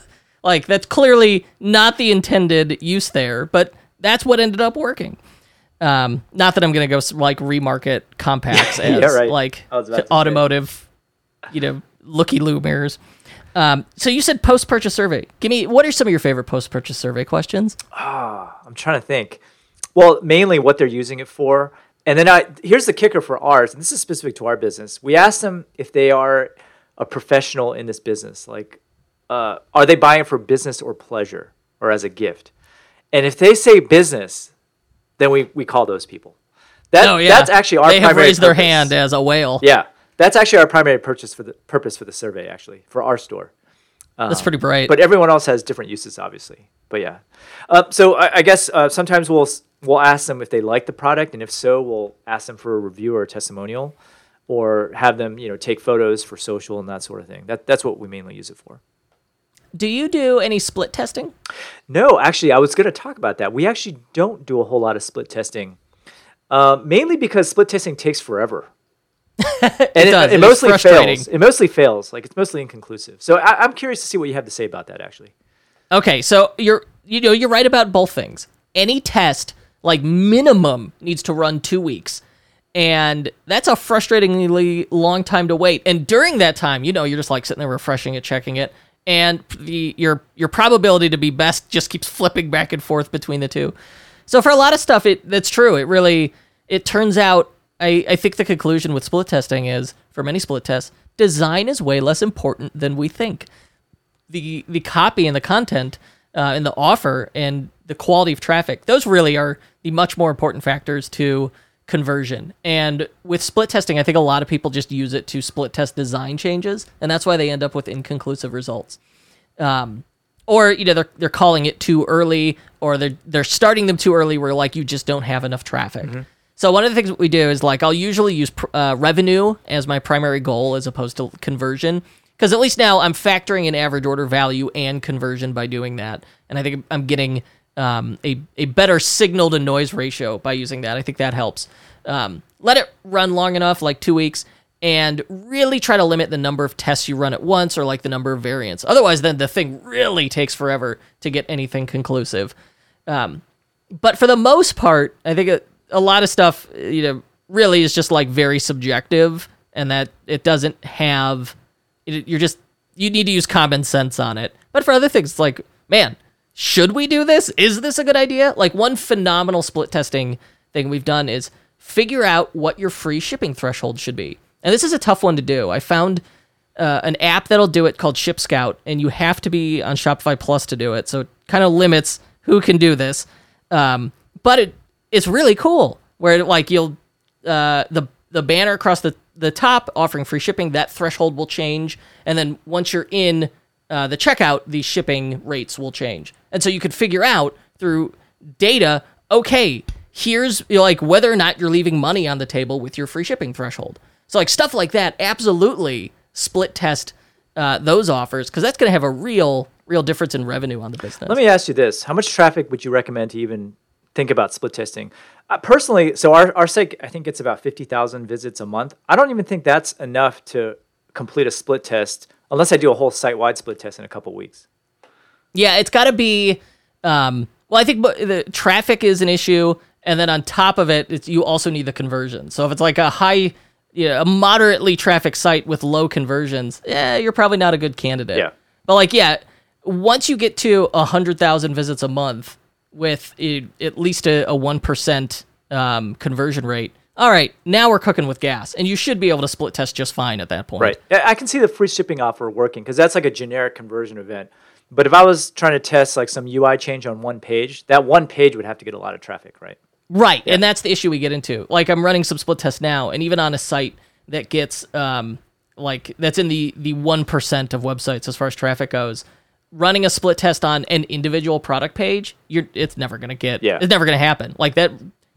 like that's clearly not the intended use there, but that's what ended up working. Um, not that I'm gonna go like remarket compacts as Yeah, right. like I was about to say. automotive, you know, looky loo mirrors. Um, so you said post purchase survey. Give me what are some of your favorite post purchase survey questions? Ah, I'm trying to think. Well, mainly what they're using it for. And then I here's the kicker for ours, and this is specific to our business. We asked them if they are a professional in this business. Like, uh, are they buying for business or pleasure or as a gift? And if they say business, then we, we call those people. That, Oh yeah, That's actually our they have primary raised their hand as a whale. Yeah, that's actually our primary purchase for the purpose for the survey. Actually, for our store. That's pretty bright. But everyone else has different uses, obviously. But yeah, uh, so I, I guess uh, sometimes we'll we'll ask them if they like the product, and if so, we'll ask them for a review or a testimonial, or have them you know take photos for social and that sort of thing. That that's what we mainly use it for. Do you do any split testing? No, actually, I was going to talk about that. We actually don't do a whole lot of split testing, uh, mainly because split testing takes forever. and it, does. it It mostly fails. It mostly fails. Like it's mostly inconclusive. So I, I'm curious to see what you have to say about that. Actually, Okay, so you're you know you're right about both things. Any test like minimum needs to run two weeks, and that's a frustratingly long time to wait. And during that time, you know, you're just like sitting there refreshing it, checking it, and the your your probability to be best just keeps flipping back and forth between the two. So for a lot of stuff, it that's true. It really it turns out. I, I think the conclusion with split testing is for many split tests, design is way less important than we think the the copy and the content uh, and the offer and the quality of traffic those really are the much more important factors to conversion. And with split testing i think a lot of people just use it to split test design changes and that's why they end up with inconclusive results. Um, or you know they're, they're calling it too early or they're they're starting them too early where like you just don't have enough traffic. So one of the things that we do is like i'll usually use pr- uh, revenue as my primary goal as opposed to conversion because at least now i'm factoring in average order value and conversion by doing that. And i think i'm getting um, a, a better signal to noise ratio by using that i think that helps um, let it run long enough like two weeks and really try to limit the number of tests you run at once or like the number of variants. Otherwise, then the thing really takes forever to get anything conclusive. Um, but for the most part, I think a, a lot of stuff, you know, really is just like very subjective and that it doesn't have, it, you're just, you need to use common sense on it. But for other things, like, man, should we do this? Is this a good idea? Like one phenomenal split testing thing we've done is figure out what your free shipping threshold should be. And this is a tough one to do. I found uh, an app that'll do it called ShipScout, and you have to be on Shopify Plus to do it. So it kind of limits who can do this. Um, but it it's really cool where like you'll uh, the the banner across the the top offering free shipping that threshold will change, and then once you're in uh, the checkout, the shipping rates will change, and so you could figure out through data. Okay, here's you know, like whether or not you're leaving money on the table with your free shipping threshold. So like stuff like that, absolutely split test uh, those offers because that's going to have a real real difference in revenue on the business. Let me ask you this: How much traffic would you recommend to even think about split testing? Uh, personally, so our our site I think it's about fifty thousand visits a month. I don't even think that's enough to complete a split test unless I do a whole site wide split test in a couple weeks. Yeah, it's got to be. Um, well, I think the traffic is an issue, and then on top of it, it's, you also need the conversion. So if it's like a high, you know, a moderately traffic site with low conversions, yeah, you're probably not a good candidate. Yeah. But like, yeah, once you get to a hundred thousand visits a month with a, at least a one percent um, conversion rate, all right, now we're cooking with gas, and you should be able to split test just fine at that point. Right. I can see the free shipping offer working because that's like a generic conversion event. But if I was trying to test like some UI change on one page, that one page would have to get a lot of traffic, right? Right, and that's the issue we get into. Like I'm running some split tests now, and even on a site that gets um like that's in the the one percent of websites as far as traffic goes, running a split test on an individual product page, you're it's never gonna get. Yeah. it's never gonna happen. Like that,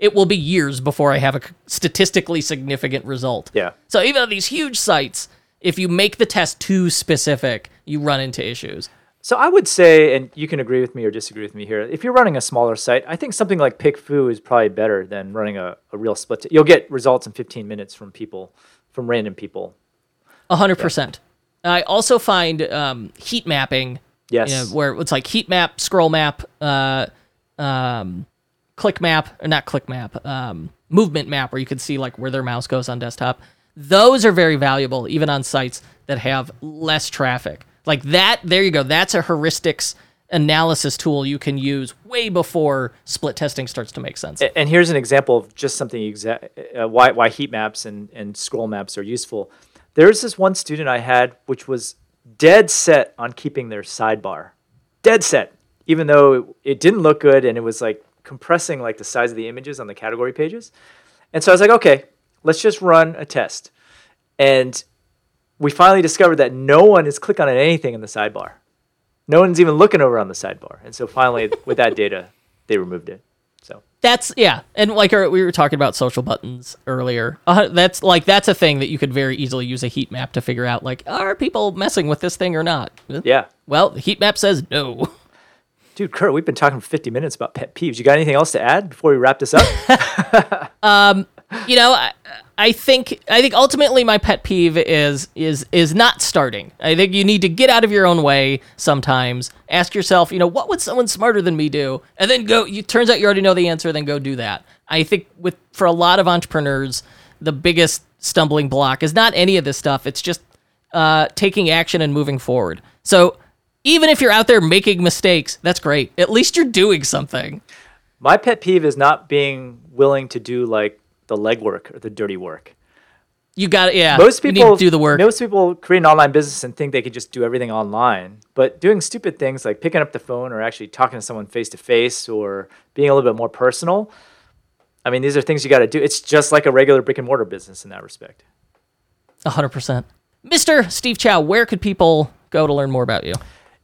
it will be years before I have a statistically significant result. Yeah. So even on these huge sites, if you make the test too specific, you run into issues. So I would say, and you can agree with me or disagree with me here. If you're running a smaller site, I think something like PickFu is probably better than running a, a real split. T- You'll get results in 15 minutes from people, from random people. A hundred percent. I also find um, heat mapping. Yes. you know, where it's like heat map, scroll map, uh, um, click map, or not click map, um, movement map, where you can see like where their mouse goes on desktop. Those are very valuable, even on sites that have less traffic. Like that, there you go. That's a heuristics analysis tool you can use way before split testing starts to make sense. And here's an example of just something exa- uh, why why heat maps and, and scroll maps are useful. There's this one student I had which was dead set on keeping their sidebar, dead set, even though it, it didn't look good and it was like compressing like the size of the images on the category pages. And so I was like, okay, let's just run a test. And we finally discovered that no one is clicking on anything in the sidebar. No one's even looking over on the sidebar. And so finally, with that data, they removed it. So That's yeah, and like our, we were talking about social buttons earlier. Uh, that's like that's a thing that you could very easily use a heat map to figure out. Like, are people messing with this thing or not? yeah, Well, the heat map says no. dude, Kurt, we've been talking for 50 minutes about pet peeves. You got anything else to add before we wrap this up? you know, I, I think I think ultimately my pet peeve is is is not starting. I think you need to get out of your own way sometimes. Ask yourself, you know, what would someone smarter than me do, and then go. You turns out you already know the answer, then go do that. I think with for a lot of entrepreneurs, the biggest stumbling block is not any of this stuff. It's just uh, taking action and moving forward. So. Even if you're out there making mistakes, that's great. At least you're doing something. My pet peeve is not being willing to do like the legwork or the dirty work. You got it. Yeah. Most you people need to do the work. Most people create an online business and think they could just do everything online. But doing stupid things like picking up the phone or actually talking to someone face to face or being a little bit more personal. I mean, these are things you got to do. It's just like a regular brick and mortar business in that respect. A hundred percent. Mr. Steve Chou, where could people go to learn more about you?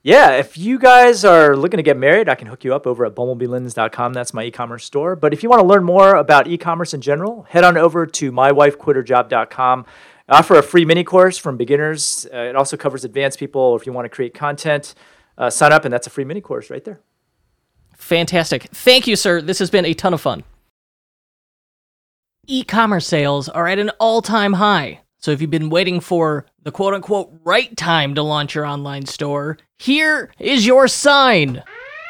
Yeah, if you guys are looking to get married, I can hook you up over at bumblebeelinens.com. That's my e-commerce store. But if you want to learn more about e-commerce in general, head on over to mywifequitherjob.com. I offer a free mini course from beginners. Uh, it also covers advanced people. If you want to create content, uh, sign up, and that's a free mini course right there. Fantastic. Thank you, sir. This has been a ton of fun. E commerce sales are at an all time high. So if you've been waiting for the quote unquote right time to launch your online store, here is your sign.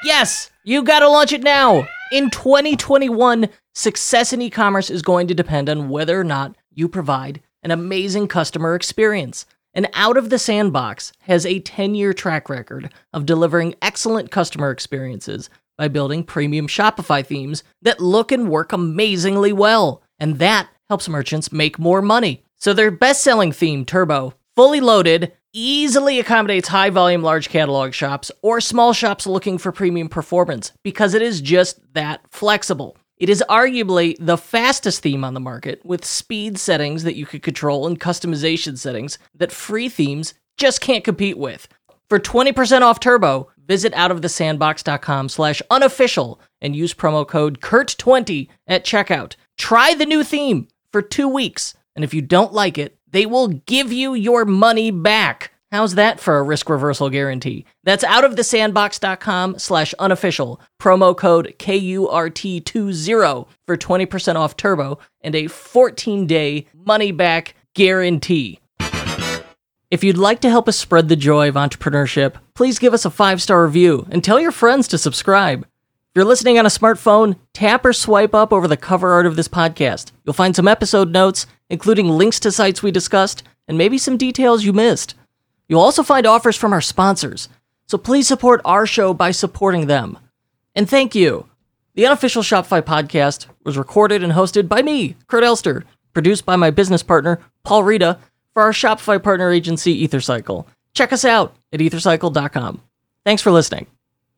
Yes, you gotta launch it now. In 2021, success in e commerce is going to depend on whether or not you provide an amazing customer experience. And Out of the Sandbox has a 10 year track record of delivering excellent customer experiences by building premium Shopify themes that look and work amazingly well. And that helps merchants make more money. So their best selling theme, Turbo, fully loaded, easily accommodates high volume large catalog shops or small shops looking for premium performance because it is just that flexible. It is arguably the fastest theme on the market with speed settings that you could control and customization settings that free themes just can't compete with. For 20% off Turbo, visit outofthesandbox.com slash unofficial and use promo code KURT20 at checkout. Try the new theme for two weeks, and if you don't like it, they will give you your money back. How's that for a risk reversal guarantee? That's outofthesandbox.com slash unofficial. Promo code KURT20 for 20% off Turbo and a 14-day money-back guarantee. If you'd like to help us spread the joy of entrepreneurship, please give us a five-star review and tell your friends to subscribe. If you're listening on a smartphone, tap or swipe up over the cover art of this podcast. You'll find some episode notes, including links to sites we discussed, and maybe some details you missed. You'll also find offers from our sponsors, so please support our show by supporting them. And thank you. The unofficial Shopify podcast was recorded and hosted by me, Kurt Elster, produced by my business partner, Paul Reda, for our Shopify partner agency, EtherCycle. Check us out at ethercycle.com. Thanks for listening.